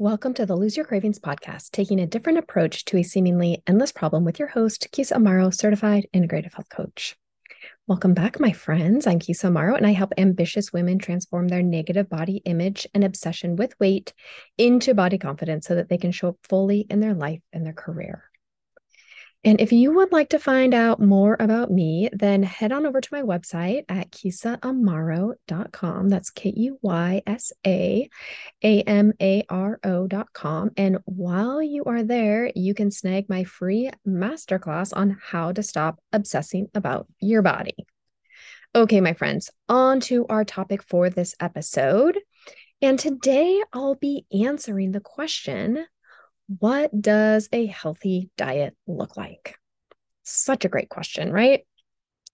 Welcome to the Lose Your Cravings podcast, taking a different approach to a seemingly endless problem with your host, Keysa Amaro, certified integrative health coach. Welcome back, my friends. I'm Keysa Amaro, and I help ambitious women transform their negative body image and obsession with weight into body confidence so that they can show up fully in their life and their career. And if you would like to find out more about me, then head on over to my website at keysaamaro.com. That's K E Y S A A M A R O.com. And while you are there, you can snag my free masterclass on how to stop obsessing about your body. Okay, my friends, on to our topic for this episode. And today I'll be answering the question what does a healthy diet look like? Such a great question, right?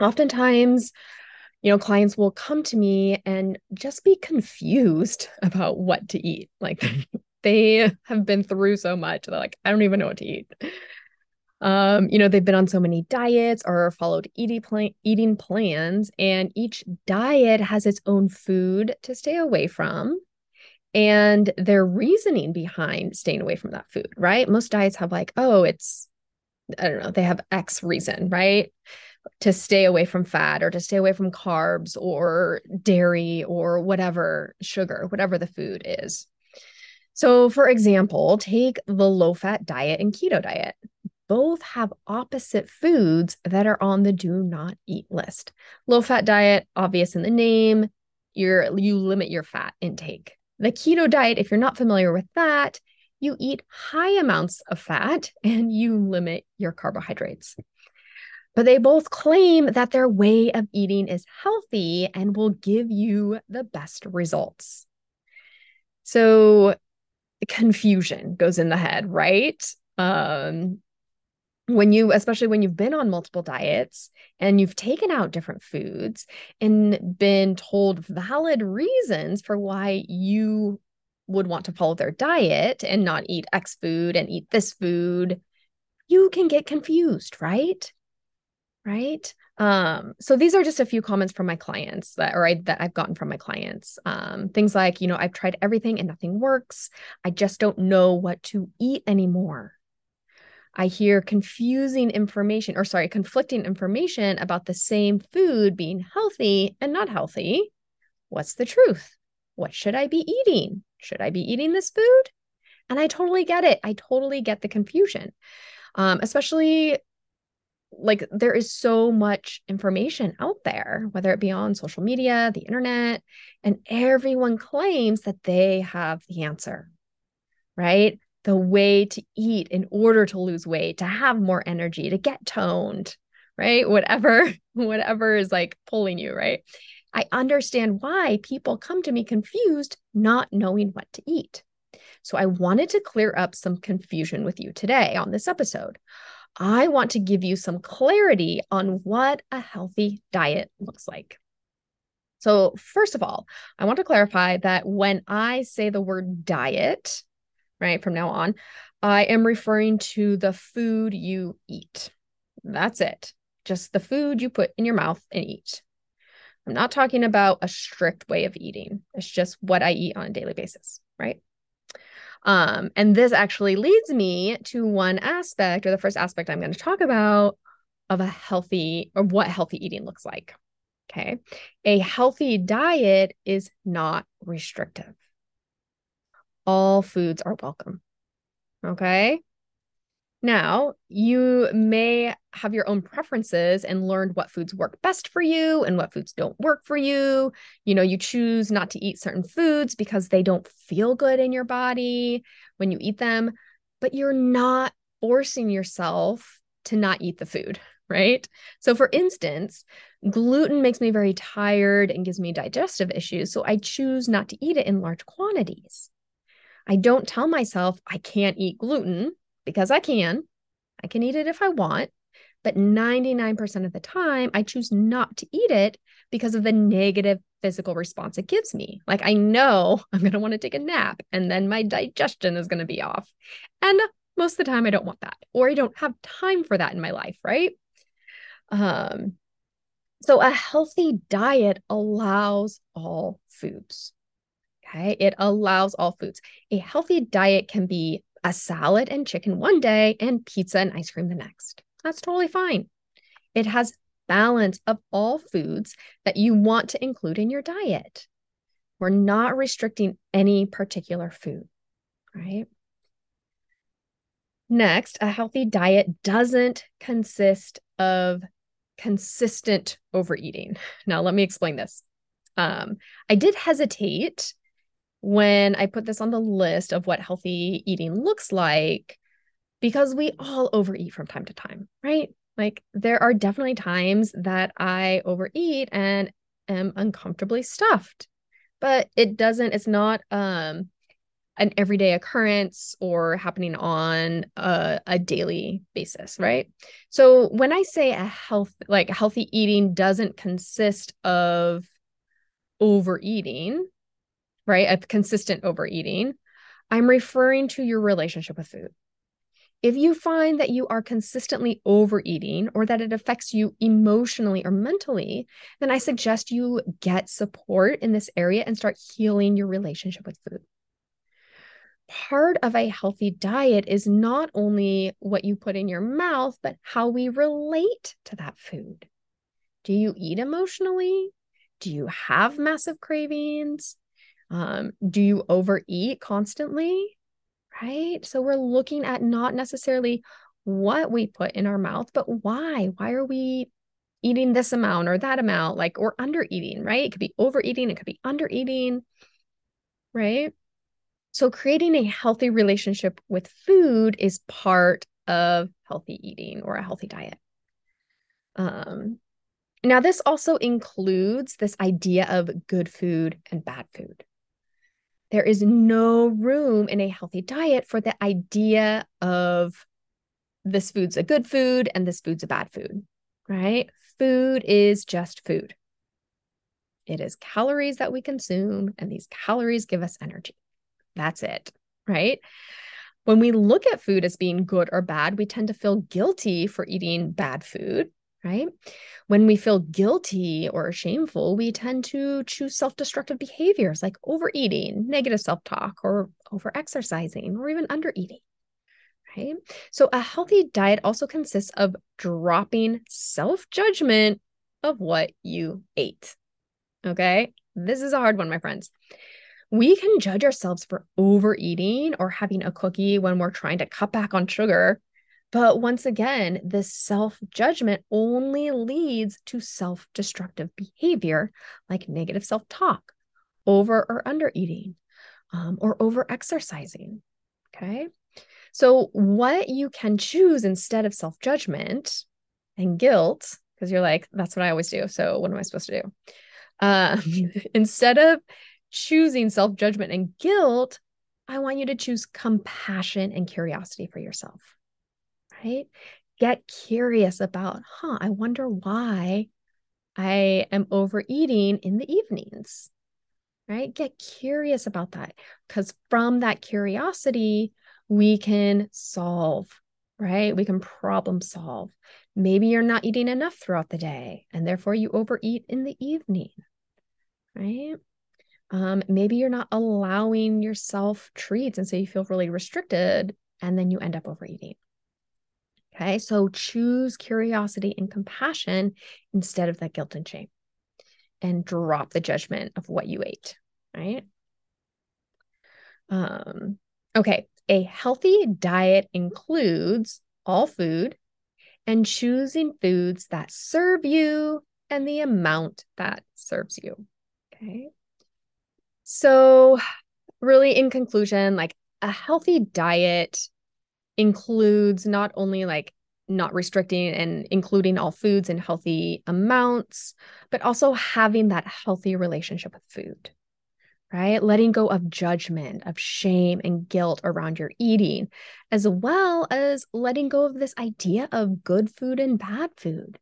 Oftentimes, you know, clients will come to me and just be confused about what to eat. Like they have been through so much. They're like, I don't even know what to eat. Um, you know, they've been on so many diets or followed eating plan- eating plans, and each diet has its own food to stay away from and their reasoning behind staying away from that food, right? Most diets have like, oh, it's, I don't know, they have X reason, right? To stay away from fat or to stay away from carbs or dairy or whatever, sugar, whatever the food is. So, for example, take the low fat diet and keto diet. Both have opposite foods that are on the do not eat list. Low fat diet, obvious in the name, you're you limit your fat intake. The keto diet, if you're not familiar with that, you eat high amounts of fat and you limit your carbohydrates. But they both claim that their way of eating is healthy and will give you the best results. So confusion goes in the head, right? Um, when you especially when you've been on multiple diets and you've taken out different foods and been told valid reasons for why you would want to follow their diet and not eat x food and eat this food you can get confused right? Right? Um so these are just a few comments from my clients that or I, that I've gotten from my clients. Um things like you know I've tried everything and nothing works. I just don't know what to eat anymore I hear confusing information, or sorry, conflicting information about the same food being healthy and not healthy. What's the truth? What should I be eating? Should I be eating this food? And I totally get it. I totally get the confusion, um, especially like there is so much information out there, whether it be on social media, the internet, and everyone claims that they have the answer, right? The way to eat in order to lose weight, to have more energy, to get toned, right? Whatever, whatever is like pulling you, right? I understand why people come to me confused, not knowing what to eat. So I wanted to clear up some confusion with you today on this episode. I want to give you some clarity on what a healthy diet looks like. So, first of all, I want to clarify that when I say the word diet, right? From now on, I am referring to the food you eat. That's it. Just the food you put in your mouth and eat. I'm not talking about a strict way of eating. It's just what I eat on a daily basis, right? Um, and this actually leads me to one aspect, or the first aspect I'm going to talk about of a healthy or what healthy eating looks like. Okay. A healthy diet is not restrictive all foods are welcome. Okay. Now, you may have your own preferences and learned what foods work best for you and what foods don't work for you. You know, you choose not to eat certain foods because they don't feel good in your body when you eat them, but you're not forcing yourself to not eat the food, right? So, for instance, gluten makes me very tired and gives me digestive issues. So, I choose not to eat it in large quantities. I don't tell myself I can't eat gluten because I can. I can eat it if I want. But 99% of the time, I choose not to eat it because of the negative physical response it gives me. Like I know I'm going to want to take a nap and then my digestion is going to be off. And most of the time, I don't want that, or I don't have time for that in my life, right? Um, so a healthy diet allows all foods. Okay. It allows all foods. A healthy diet can be a salad and chicken one day and pizza and ice cream the next. That's totally fine. It has balance of all foods that you want to include in your diet. We're not restricting any particular food, right? Next, a healthy diet doesn't consist of consistent overeating. Now, let me explain this. Um, I did hesitate when I put this on the list of what healthy eating looks like because we all overeat from time to time, right? Like there are definitely times that I overeat and am uncomfortably stuffed. But it doesn't it's not um an everyday occurrence or happening on a, a daily basis, right? So when I say a health like healthy eating doesn't consist of overeating, right? A consistent overeating, I'm referring to your relationship with food. If you find that you are consistently overeating or that it affects you emotionally or mentally, then I suggest you get support in this area and start healing your relationship with food. Part of a healthy diet is not only what you put in your mouth, but how we relate to that food. Do you eat emotionally? Do you have massive cravings? Um, do you overeat constantly? Right. So we're looking at not necessarily what we put in our mouth, but why? Why are we eating this amount or that amount? Like, or under eating, right? It could be overeating, it could be under eating, right? So, creating a healthy relationship with food is part of healthy eating or a healthy diet. Um, now, this also includes this idea of good food and bad food. There is no room in a healthy diet for the idea of this food's a good food and this food's a bad food, right? Food is just food. It is calories that we consume, and these calories give us energy. That's it, right? When we look at food as being good or bad, we tend to feel guilty for eating bad food right? When we feel guilty or shameful, we tend to choose self destructive behaviors like overeating, negative self talk, or over exercising, or even under eating. Right. So, a healthy diet also consists of dropping self judgment of what you ate. Okay. This is a hard one, my friends. We can judge ourselves for overeating or having a cookie when we're trying to cut back on sugar but once again, this self judgment only leads to self destructive behavior like negative self talk, over or under eating, um, or over exercising. Okay. So, what you can choose instead of self judgment and guilt, because you're like, that's what I always do. So, what am I supposed to do? Uh, instead of choosing self judgment and guilt, I want you to choose compassion and curiosity for yourself right? Get curious about, huh, I wonder why I am overeating in the evenings, right? Get curious about that because from that curiosity, we can solve, right? We can problem solve. Maybe you're not eating enough throughout the day and therefore you overeat in the evening, right? Um, maybe you're not allowing yourself treats and so you feel really restricted and then you end up overeating. Okay. So choose curiosity and compassion instead of that guilt and shame and drop the judgment of what you ate. Right. Um, okay. A healthy diet includes all food and choosing foods that serve you and the amount that serves you. Okay. So, really, in conclusion, like a healthy diet includes not only like not restricting and including all foods in healthy amounts, but also having that healthy relationship with food, right? Letting go of judgment, of shame and guilt around your eating, as well as letting go of this idea of good food and bad food.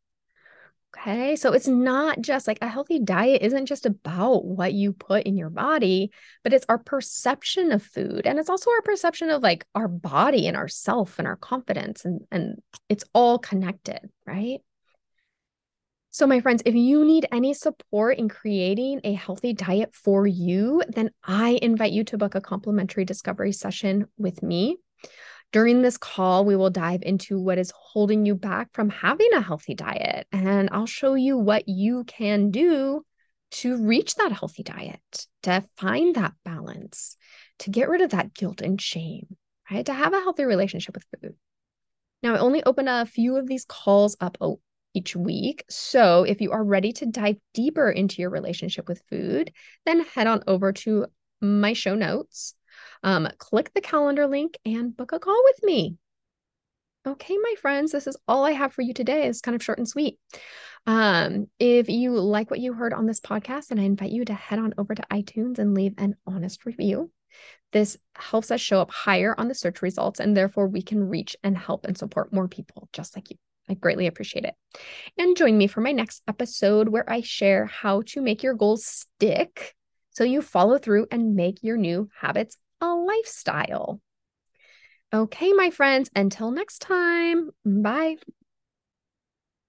Okay. So it's not just like a healthy diet isn't just about what you put in your body, but it's our perception of food. And it's also our perception of like our body and our self and our confidence. And, and it's all connected, right? So, my friends, if you need any support in creating a healthy diet for you, then I invite you to book a complimentary discovery session with me. During this call, we will dive into what is holding you back from having a healthy diet, and I'll show you what you can do to reach that healthy diet, to find that balance, to get rid of that guilt and shame, right? To have a healthy relationship with food. Now, I only open a few of these calls up each week. So if you are ready to dive deeper into your relationship with food, then head on over to my show notes, um, click the calendar link, and book a call with me. Okay, my friends, this is all I have for you today. It's kind of short and sweet. Um, if you like what you heard on this podcast, then I invite you to head on over to iTunes and leave an honest review. This helps us show up higher on the search results, and therefore we can reach and help and support more people just like you. I greatly appreciate it. And join me for my next episode where I share how to make your goals stick so you follow through and make your new habits a lifestyle. Okay, my friends, until next time, bye.